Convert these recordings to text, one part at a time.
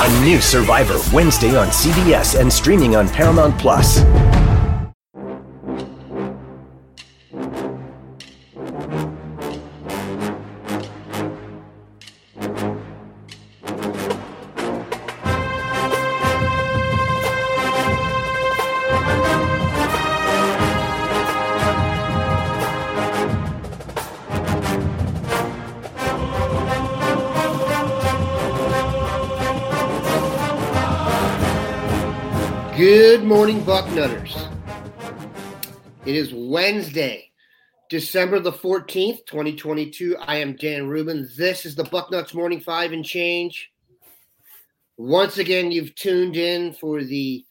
A new Survivor Wednesday on CBS and streaming on Paramount Plus. Morning, Bucknutters. It is Wednesday, December the 14th, 2022. I am Dan Rubin. This is the Bucknuts Morning Five and Change. Once again, you've tuned in for the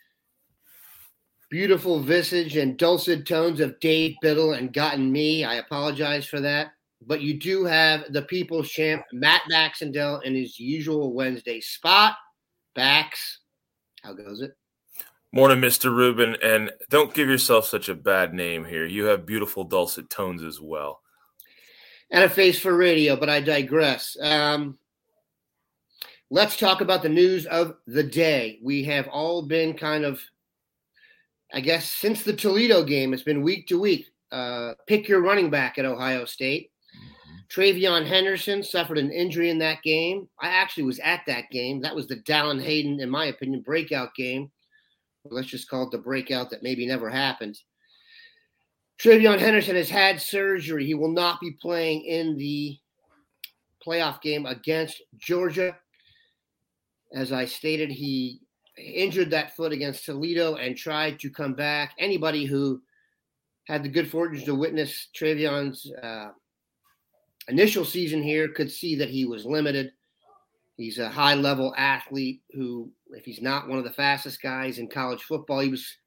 beautiful visage and dulcet tones of Dave Biddle and gotten me. I apologize for that. But you do have the people's champ, Matt Baxendale, in his usual Wednesday spot. Bax, how goes it? Morning, Mr. Rubin, and don't give yourself such a bad name here. You have beautiful dulcet tones as well. And a face for radio, but I digress. Um, let's talk about the news of the day. We have all been kind of, I guess, since the Toledo game, it's been week to week. Uh, pick your running back at Ohio State. TreVeyon Henderson suffered an injury in that game. I actually was at that game. That was the Dallan Hayden, in my opinion, breakout game let's just call it the breakout that maybe never happened. TreVeyon Henderson has had surgery. He will not be playing in the playoff game against Georgia. As I stated, he injured that foot against Toledo and tried to come back. Anybody who had the good fortune to witness TreVeyon's uh, initial season here could see that he was limited. He's a high level athlete who, if he's not one of the fastest guys in college football, he was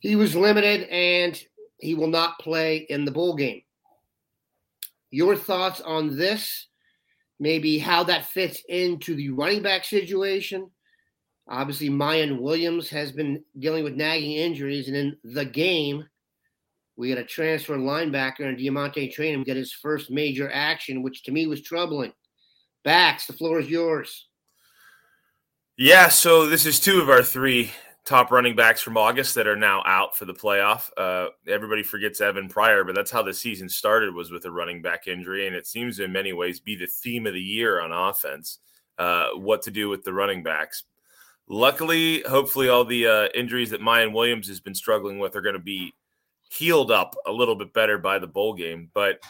he was limited and he will not play in the bowl game. Your thoughts on this? Maybe how that fits into the running back situation. Obviously, Miyan Williams has been dealing with nagging injuries, and in the game, we had a transfer linebacker and DeaMonte Trayanum get his first major action, which to me was troubling. Bax, the floor is yours. Yeah, so this is two of our three top running backs from August that are now out for the playoff. Uh, everybody forgets Evan Pryor, but that's how the season started was with a running back injury, and it seems in many ways be the theme of the year on offense. Uh, what to do with the running backs? Luckily, hopefully, all the uh, injuries that Miyan Williams has been struggling with are going to be healed up a little bit better by the bowl game. But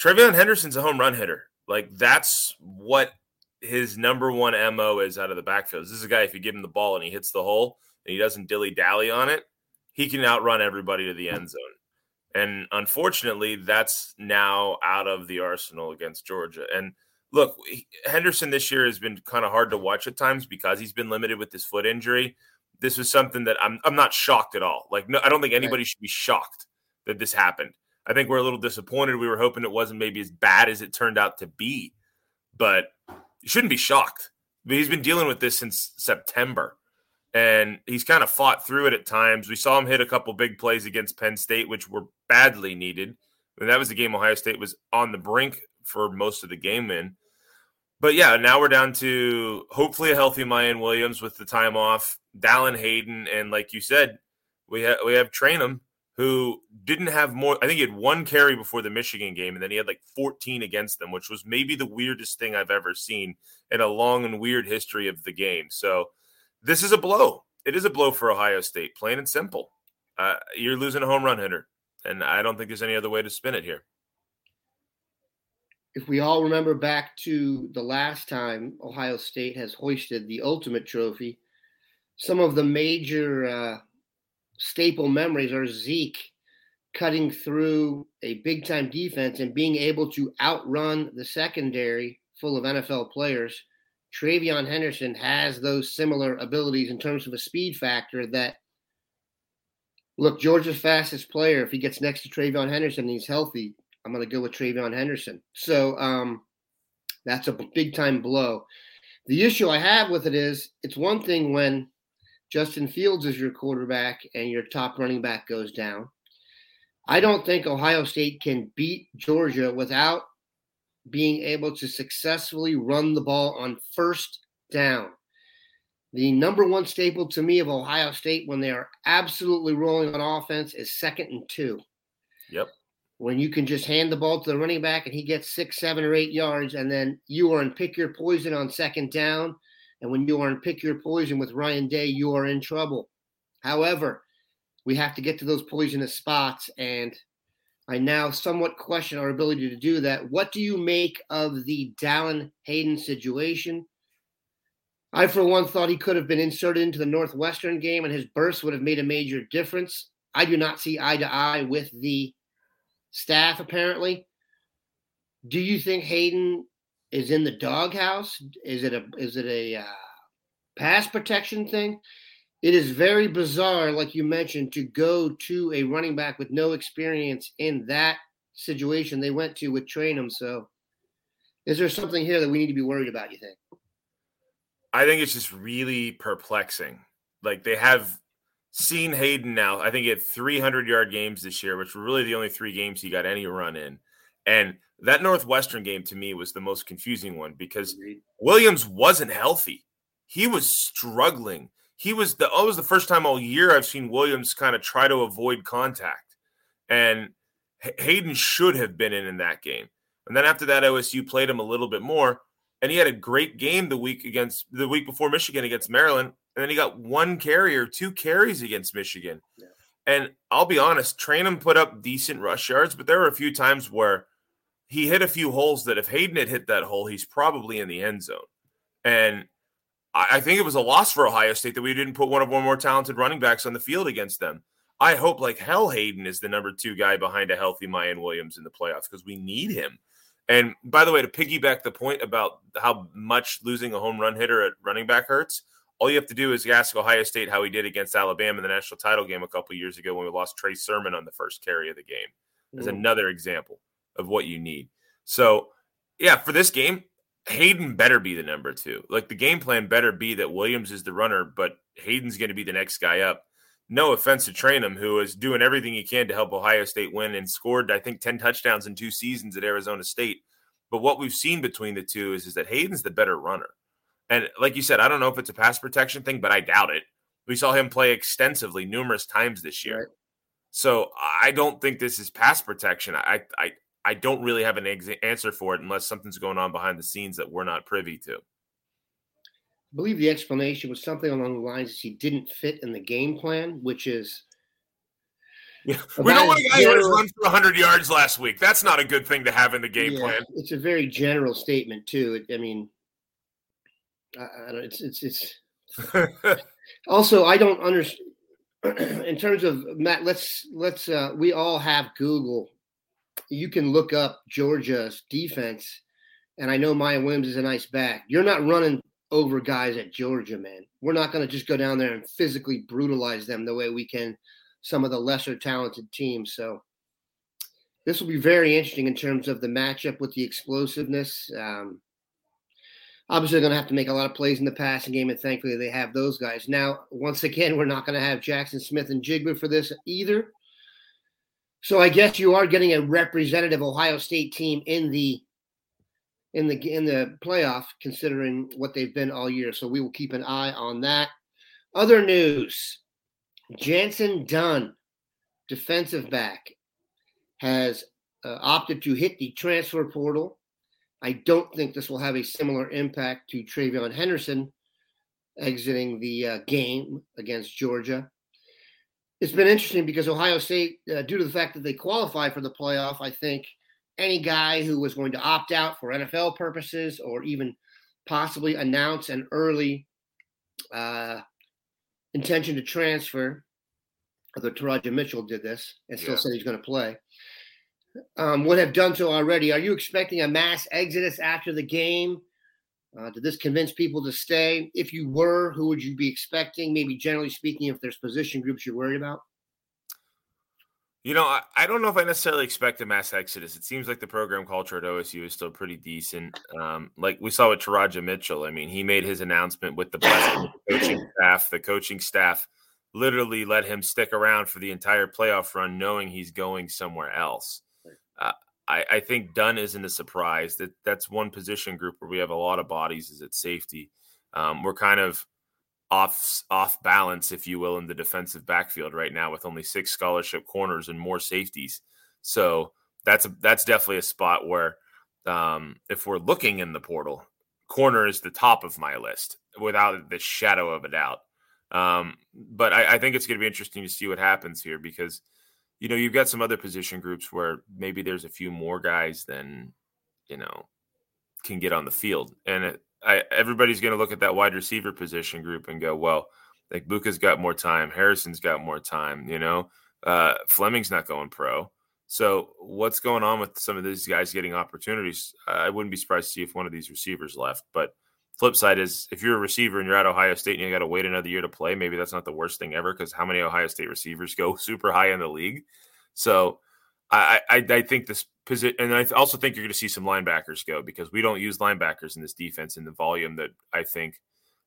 TreVeyon Henderson's a home run hitter. Like that's what his number one mo is out of the backfield. This is a guy if you give him the ball and he hits the hole and he doesn't dilly dally on it, he can outrun everybody to the end zone. And unfortunately, that's now out of the arsenal against Georgia. And look, Henderson this year has been kind of hard to watch at times because he's been limited with his foot injury. This was something that I'm I'm not shocked at all. Like no, I don't think anybody should be shocked that this happened. I think we're a little disappointed. We were hoping it wasn't maybe as bad as it turned out to be, but you shouldn't be shocked. He's been dealing with this since September, and he's kind of fought through it at times. We saw him hit a couple big plays against Penn State, which were badly needed. And that was the game Ohio State was on the brink for most of the game in. but yeah, now we're down to hopefully a healthy Miyan Williams with the time off, Dallan Hayden, and like you said, we have we have Trayanum who didn't have more. I think he had one carry before the Michigan game, and then he had like 14 against them, which was maybe the weirdest thing I've ever seen in a long and weird history of the game. So this is a blow. It is a blow for Ohio State, plain and simple. Uh, you're losing a home run hitter, and I don't think there's any other way to spin it here. If we all remember back to the last time Ohio State has hoisted the ultimate trophy, some of the major uh, staple memories are Zeke cutting through a big time defense and being able to outrun the secondary full of NFL players. TreVeyon Henderson has those similar abilities in terms of a speed factor that look, Georgia's fastest player, if he gets next to TreVeyon Henderson and he's healthy, I'm going to go with TreVeyon Henderson. So um, that's a big time blow. The issue I have with it is it's one thing when Justin Fields is your quarterback and your top running back goes down. I don't think Ohio State can beat Georgia without being able to successfully run the ball on first down. The number one staple to me of Ohio State when they are absolutely rolling on offense is second and two. Yep. When you can just hand the ball to the running back and he gets six, seven, or eight yards, and then you are in pick your poison on second down and when you are in pick your poison with Ryan Day, you are in trouble. However, we have to get to those poisonous spots. And I now somewhat question our ability to do that. What do you make of the Dallan Hayden situation? I, for one, thought he could have been inserted into the Northwestern game and his burst would have made a major difference. I do not see eye to eye with the staff, apparently. Do you think Hayden is in the doghouse? Is it a is it a uh, pass protection thing? It is very bizarre, like you mentioned, to go to a running back with no experience in that situation they went to with Trayanum. So, is there something here that we need to be worried about? You think? I think it's just really perplexing. Like they have seen Hayden now. I think he had 300 yard games this year, which were really the only three games he got any run in. And that Northwestern game to me was the most confusing one because Williams wasn't healthy. He was struggling. He was the oh, was the first time all year I've seen Williams kind of try to avoid contact. And Hayden should have been in in that game. And then after that OSU played him a little bit more and he had a great game the week against the week before Michigan against Maryland and then he got one carry or two carries against Michigan. Yeah. And I'll be honest, Trayanum put up decent rush yards, but there were a few times where he hit a few holes that if Hayden had hit that hole, he's probably in the end zone. And I, I think it was a loss for Ohio State that we didn't put one of our more talented running backs on the field against them. I hope like hell Hayden is the number two guy behind a healthy Miyan Williams in the playoffs because we need him. And by the way, to piggyback the point about how much losing a home run hitter at running back hurts, all you have to do is ask Ohio State how he did against Alabama in the national title game a couple years ago when we lost Trey Sermon on the first carry of the game. As another example of what you need. So, yeah, for this game, Hayden better be the number two. Like the game plan better be that Williams is the runner, but Hayden's going to be the next guy up. No offense to Trayanum, who is doing everything he can to help Ohio State win and scored, I think, 10 touchdowns in two seasons at Arizona State. But what we've seen between the two is, is that Hayden's the better runner. And like you said, I don't know if it's a pass protection thing, but I doubt it. We saw him play extensively numerous times this year. Right. So I don't think this is pass protection. I, I I don't really have an ex- answer for it unless something's going on behind the scenes that we're not privy to. I believe the explanation was something along the lines that he didn't fit in the game plan, which is. Yeah. We don't want a guy who run for 100 yards last week. That's not a good thing to have in the game yeah, plan. It's a very general statement, too. I mean, I, I don't, it's it's it's. also, I don't understand in terms of Matt, let's let's uh, we all have Google. You can look up Georgia's defense, and I know Miyan Williams is a nice back. You're not running over guys at Georgia, man. We're not going to just go down there and physically brutalize them the way we can some of the lesser talented teams. So this will be very interesting in terms of the matchup with the explosiveness. Um, obviously going to have to make a lot of plays in the passing game, and thankfully they have those guys. Now, once again, we're not going to have Jackson Smith-Njigba for this either. So I guess you are getting a representative Ohio State team in the in the in the playoff, considering what they've been all year. So we will keep an eye on that. Other news: Jantzen Dunn, defensive back, has uh, opted to hit the transfer portal. I don't think this will have a similar impact to TreVeyon Henderson exiting the uh, game against Georgia. It's been interesting because Ohio State, uh, due to the fact that they qualify for the playoff, I think any guy who was going to opt out for NFL purposes or even possibly announce an early uh, intention to transfer, although Teradja Mitchell did this and still yeah. said he's going to play, um, would have done so already. Are you expecting a mass exodus after the game? Uh, did this convince people to stay? If you were, who would you be expecting? Maybe generally speaking, if there's position groups you're worried about? You know, I, I, don't know if I necessarily expect a mass exodus. It seems like the program culture at OSU is still pretty decent. Um, like we saw with Teradja Mitchell. I mean, he made his announcement with the blessing the coaching staff. The coaching staff literally let him stick around for the entire playoff run, knowing he's going somewhere else. Uh, I, I, think Dunn isn't a surprise. That that's one position group where we have a lot of bodies is at safety. Um, we're kind of off off balance, if you will, in the defensive backfield right now with only six scholarship corners and more safeties. So that's a, that's definitely a spot where um, if we're looking in the portal, corner is the top of my list without the shadow of a doubt. Um, but I, I think it's going to be interesting to see what happens here because you know you've got some other position groups where maybe there's a few more guys than you know can get on the field, and it, I, everybody's going to look at that wide receiver position group and go, well, like Buka's got more time, Harrison's got more time, you know, uh, Fleming's not going pro. So what's going on with some of these guys getting opportunities? I wouldn't be surprised to see if one of these receivers left. But flip side is if you're a receiver and you're at Ohio State and you got to wait another year to play, maybe that's not the worst thing ever because how many Ohio State receivers go super high in the league? So I, I, I think this position, and I also think you're going to see some linebackers go because we don't use linebackers in this defense in the volume that I think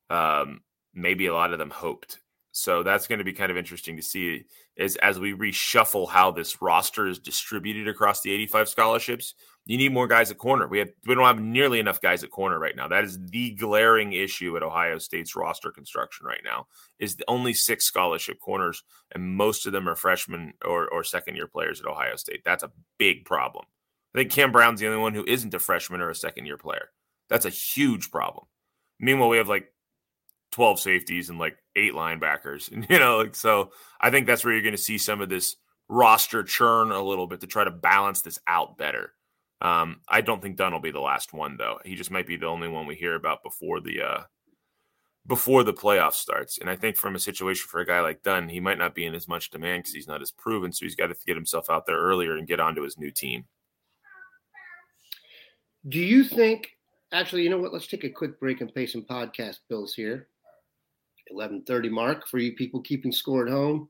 um, maybe a lot of them hoped. So that's going to be kind of interesting to see is as we reshuffle how this roster is distributed across the 85 scholarships. You need more guys at corner. We have we don't have nearly enough guys at corner right now. That is the glaring issue at Ohio State's roster construction right now. Is the only six scholarship corners, and most of them are freshmen or, or second year players at Ohio State. That's a big problem. I think Cam Brown's the only one who isn't a freshman or a second year player. That's a huge problem. Meanwhile, we have like 12 safeties and like eight linebackers. And, you know, like, so I think that's where you're going to see some of this roster churn a little bit to try to balance this out better. Um, I don't think Dunn will be the last one though. He just might be the only one we hear about before the uh, before the playoff starts. And I think from a situation for a guy like Dunn, he might not be in as much demand because he's not as proven. So he's got to get himself out there earlier and get onto his new team. Do you think? Actually, you know what? Let's take a quick break and pay some podcast bills here. 11:30 mark for you people keeping score at home.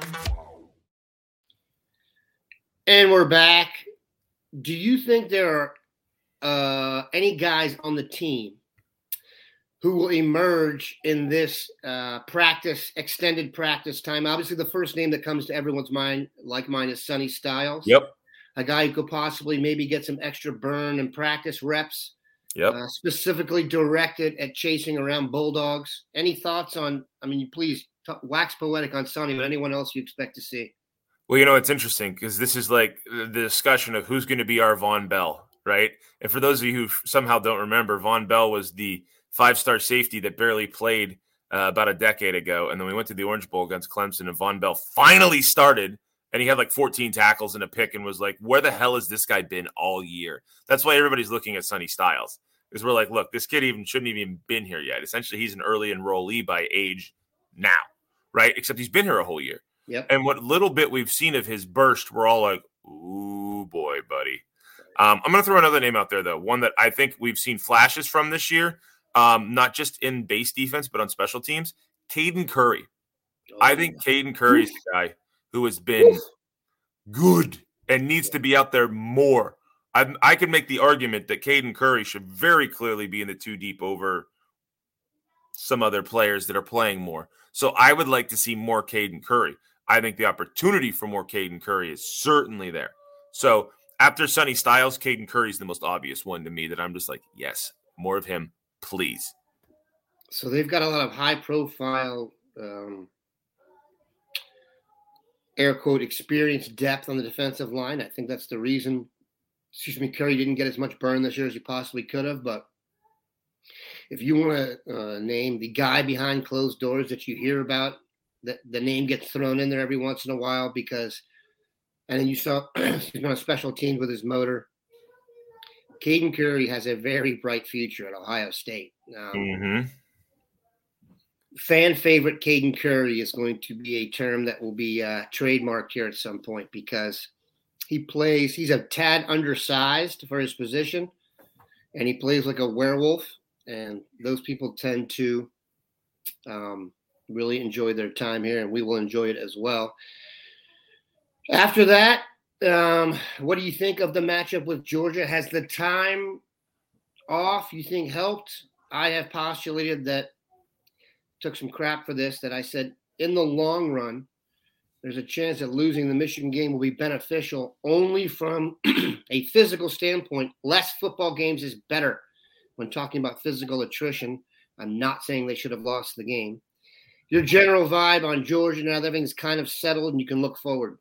And we're back. Do you think there are uh, any guys on the team who will emerge in this uh, practice, extended practice time? Obviously, the first name that comes to everyone's mind, like mine, is Sonny Styles. Yep. A guy who could possibly maybe get some extra burn and practice reps. Yep. Uh, specifically directed at chasing around bulldogs. Any thoughts on? I mean, please talk, wax poetic on Sonny, but anyone else you expect to see? Well, you know, it's interesting because this is like the discussion of who's going to be our Vonn Bell. right? And for those of you who somehow don't remember, Vonn Bell was the five star safety that barely played uh, about a decade ago. And then we went to the Orange Bowl against Clemson, and Vonn Bell finally started. And he had like 14 tackles and a pick and was like, where the hell has this guy been all year? That's why everybody's looking at Sonny Styles. Because we're like, look, this kid even shouldn't even been here yet. Essentially, he's an early enrollee by age now, right? Except he's been here a whole year. Yep. And what little bit we've seen of his burst, we're all like, ooh, boy, buddy. Um, I'm going to throw another name out there, though, one that I think we've seen flashes from this year, um, not just in base defense, but on special teams. Caden Curry. Oh, I think Caden Curry is the guy who has been good and needs to be out there more. I, I can make the argument that Caden Curry should very clearly be in the two deep over some other players that are playing more. So I would like to see more Caden Curry. I think the opportunity for more Caden Curry is certainly there. So after Sonny Styles, Caden Curry is the most obvious one to me that I'm just like, yes, more of him, please. So they've got a lot of high profile, um, air quote, experience depth on the defensive line. I think that's the reason, excuse me, Curry didn't get as much burn this year as he possibly could have. But if you want to uh, name the guy behind closed doors that you hear about, that the name gets thrown in there every once in a while because, and then you saw he's been on special teams with his motor. Caden Curry has a very bright future at Ohio State. Um, mm-hmm. Fan favorite Caden Curry is going to be a term that will be uh, trademarked here at some point because he plays, he's a tad undersized for his position, and he plays like a werewolf. And those people tend to um, really enjoy their time here, and we will enjoy it as well. After that, um, what do you think of the matchup with Georgia? Has the time off you think helped? I have postulated that took some crap for this that I said in the long run, there's a chance that losing the Michigan game will be beneficial only from a physical standpoint. Less football games is better when talking about physical attrition. I'm not saying they should have lost the game. Your general vibe on Georgia now that everything's kind of settled and you can look forward.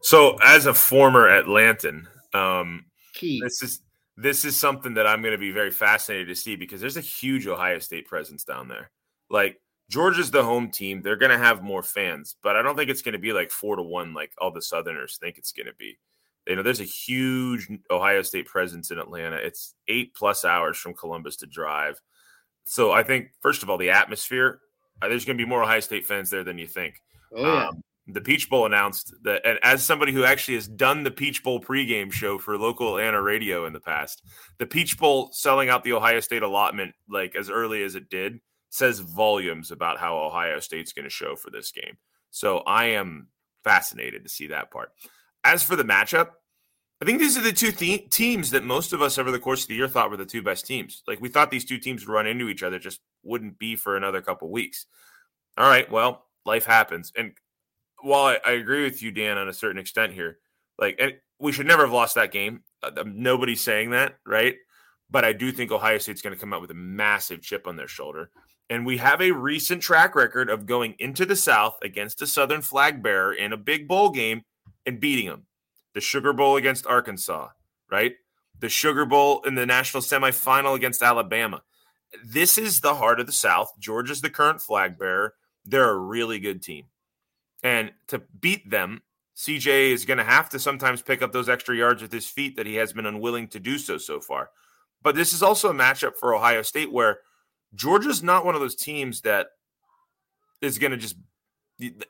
So, as a former Atlantan, um, Key. this is this is something that I'm going to be very fascinated to see because there's a huge Ohio State presence down there. Like Georgia's the home team; they're going to have more fans, but I don't think it's going to be like four to one like all the Southerners think it's going to be. You know, there's a huge Ohio State presence in Atlanta. It's eight plus hours from Columbus to drive. So I think, first of all, the atmosphere. Uh, there's going to be more Ohio State fans there than you think. Oh, yeah. Um, the Peach Bowl announced that, and as somebody who actually has done the Peach Bowl pregame show for local Atlanta radio in the past, the Peach Bowl selling out the Ohio State allotment like as early as it did says volumes about how Ohio State's going to show for this game. So I am fascinated to see that part. As for the matchup, I think these are the two th- teams that most of us over the course of the year thought were the two best teams. Like we thought these two teams would run into each other, just wouldn't be for another couple weeks. All right, well, life happens. And while I, I, agree with you, Dan, on a certain extent here, like we should never have lost that game. Uh, nobody's saying that, right? But I do think Ohio State's going to come out with a massive chip on their shoulder. And we have a recent track record of going into the South against a Southern flag bearer in a big bowl game and beating them. The Sugar Bowl against Arkansas, right? The Sugar Bowl in the national semifinal against Alabama. This is the heart of the South. Georgia's the current flag bearer. They're a really good team. And to beat them, CJ is going to have to sometimes pick up those extra yards with his feet that he has been unwilling to do so so far. But this is also a matchup for Ohio State where Georgia's not one of those teams that is going to just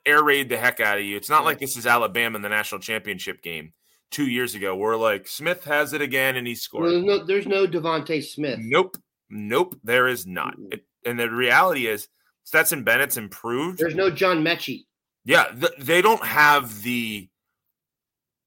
air raid the heck out of you. It's not like this is Alabama in the national championship game two years ago where like Smith has it again and he scored. Well, there's no, there's no DeVonta Smith. Nope. Nope. There is not. Mm. It, and the reality is Stetson Bennett's improved. There's no John Metchie. Yeah, th- they don't have the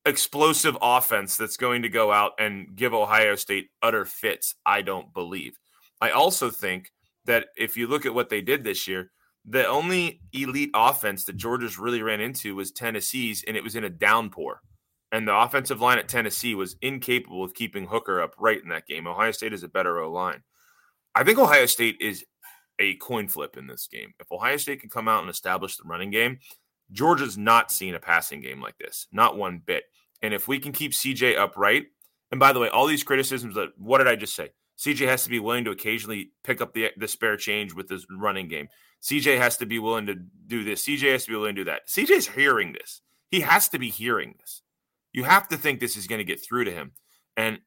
explosive offense that's going to go out and give Ohio State utter fits, I don't believe. I also think that if you look at what they did this year, the only elite offense that Georgia's really ran into was Tennessee's, and it was in a downpour. And the offensive line at Tennessee was incapable of keeping Hooker up right in that game. Ohio State is a better O line. I think Ohio State is a coin flip in this game. If Ohio State can come out and establish the running game, Georgia's not seen a passing game like this, not one bit. And if we can keep CJ upright, And by the way, all these criticisms that what did I just say? CJ has to be willing to occasionally pick up the the spare change with his running game. CJ has to be willing to do this. CJ has to be willing to do that. CJ's hearing this. He has to be hearing this. You have to think this is going to get through to him. And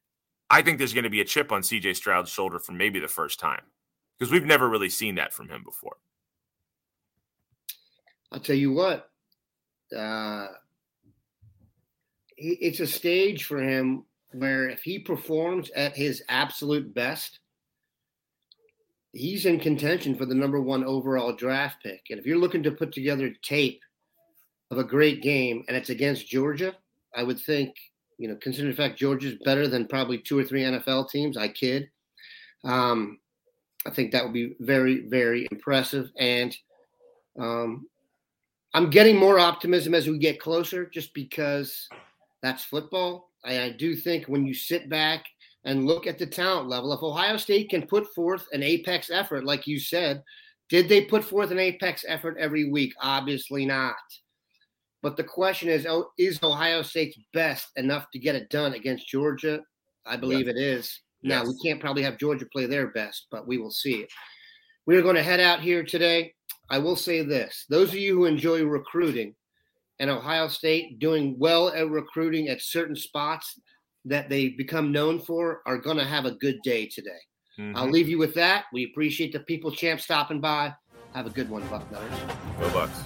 I think there's going to be a chip on CJ Stroud's shoulder for maybe the first time because we've never really seen that from him before. I'll tell you what, uh, it's a stage for him where if he performs at his absolute best, he's in contention for the number one overall draft pick. And if you're looking to put together tape of a great game and it's against Georgia, I would think, you know, considering the fact Georgia's better than probably two or three NFL teams, I kid. Um, I think that would be very, very impressive. And um, I'm getting more optimism as we get closer just because that's football. I, I do think when you sit back and look at the talent level, if Ohio State can put forth an apex effort, like you said, did they put forth an apex effort every week? Obviously not. But the question is, oh, is Ohio State's best enough to get it done against Georgia? I believe it is. Now, we can't probably have Georgia play their best, but we will see it. We are going to head out here today. I will say this those of you who enjoy recruiting and Ohio State doing well at recruiting at certain spots that they become known for are going to have a good day today. Mm-hmm. I'll leave you with that. We appreciate the people champ stopping by. Have a good one, Bucknutters. Go Bucks.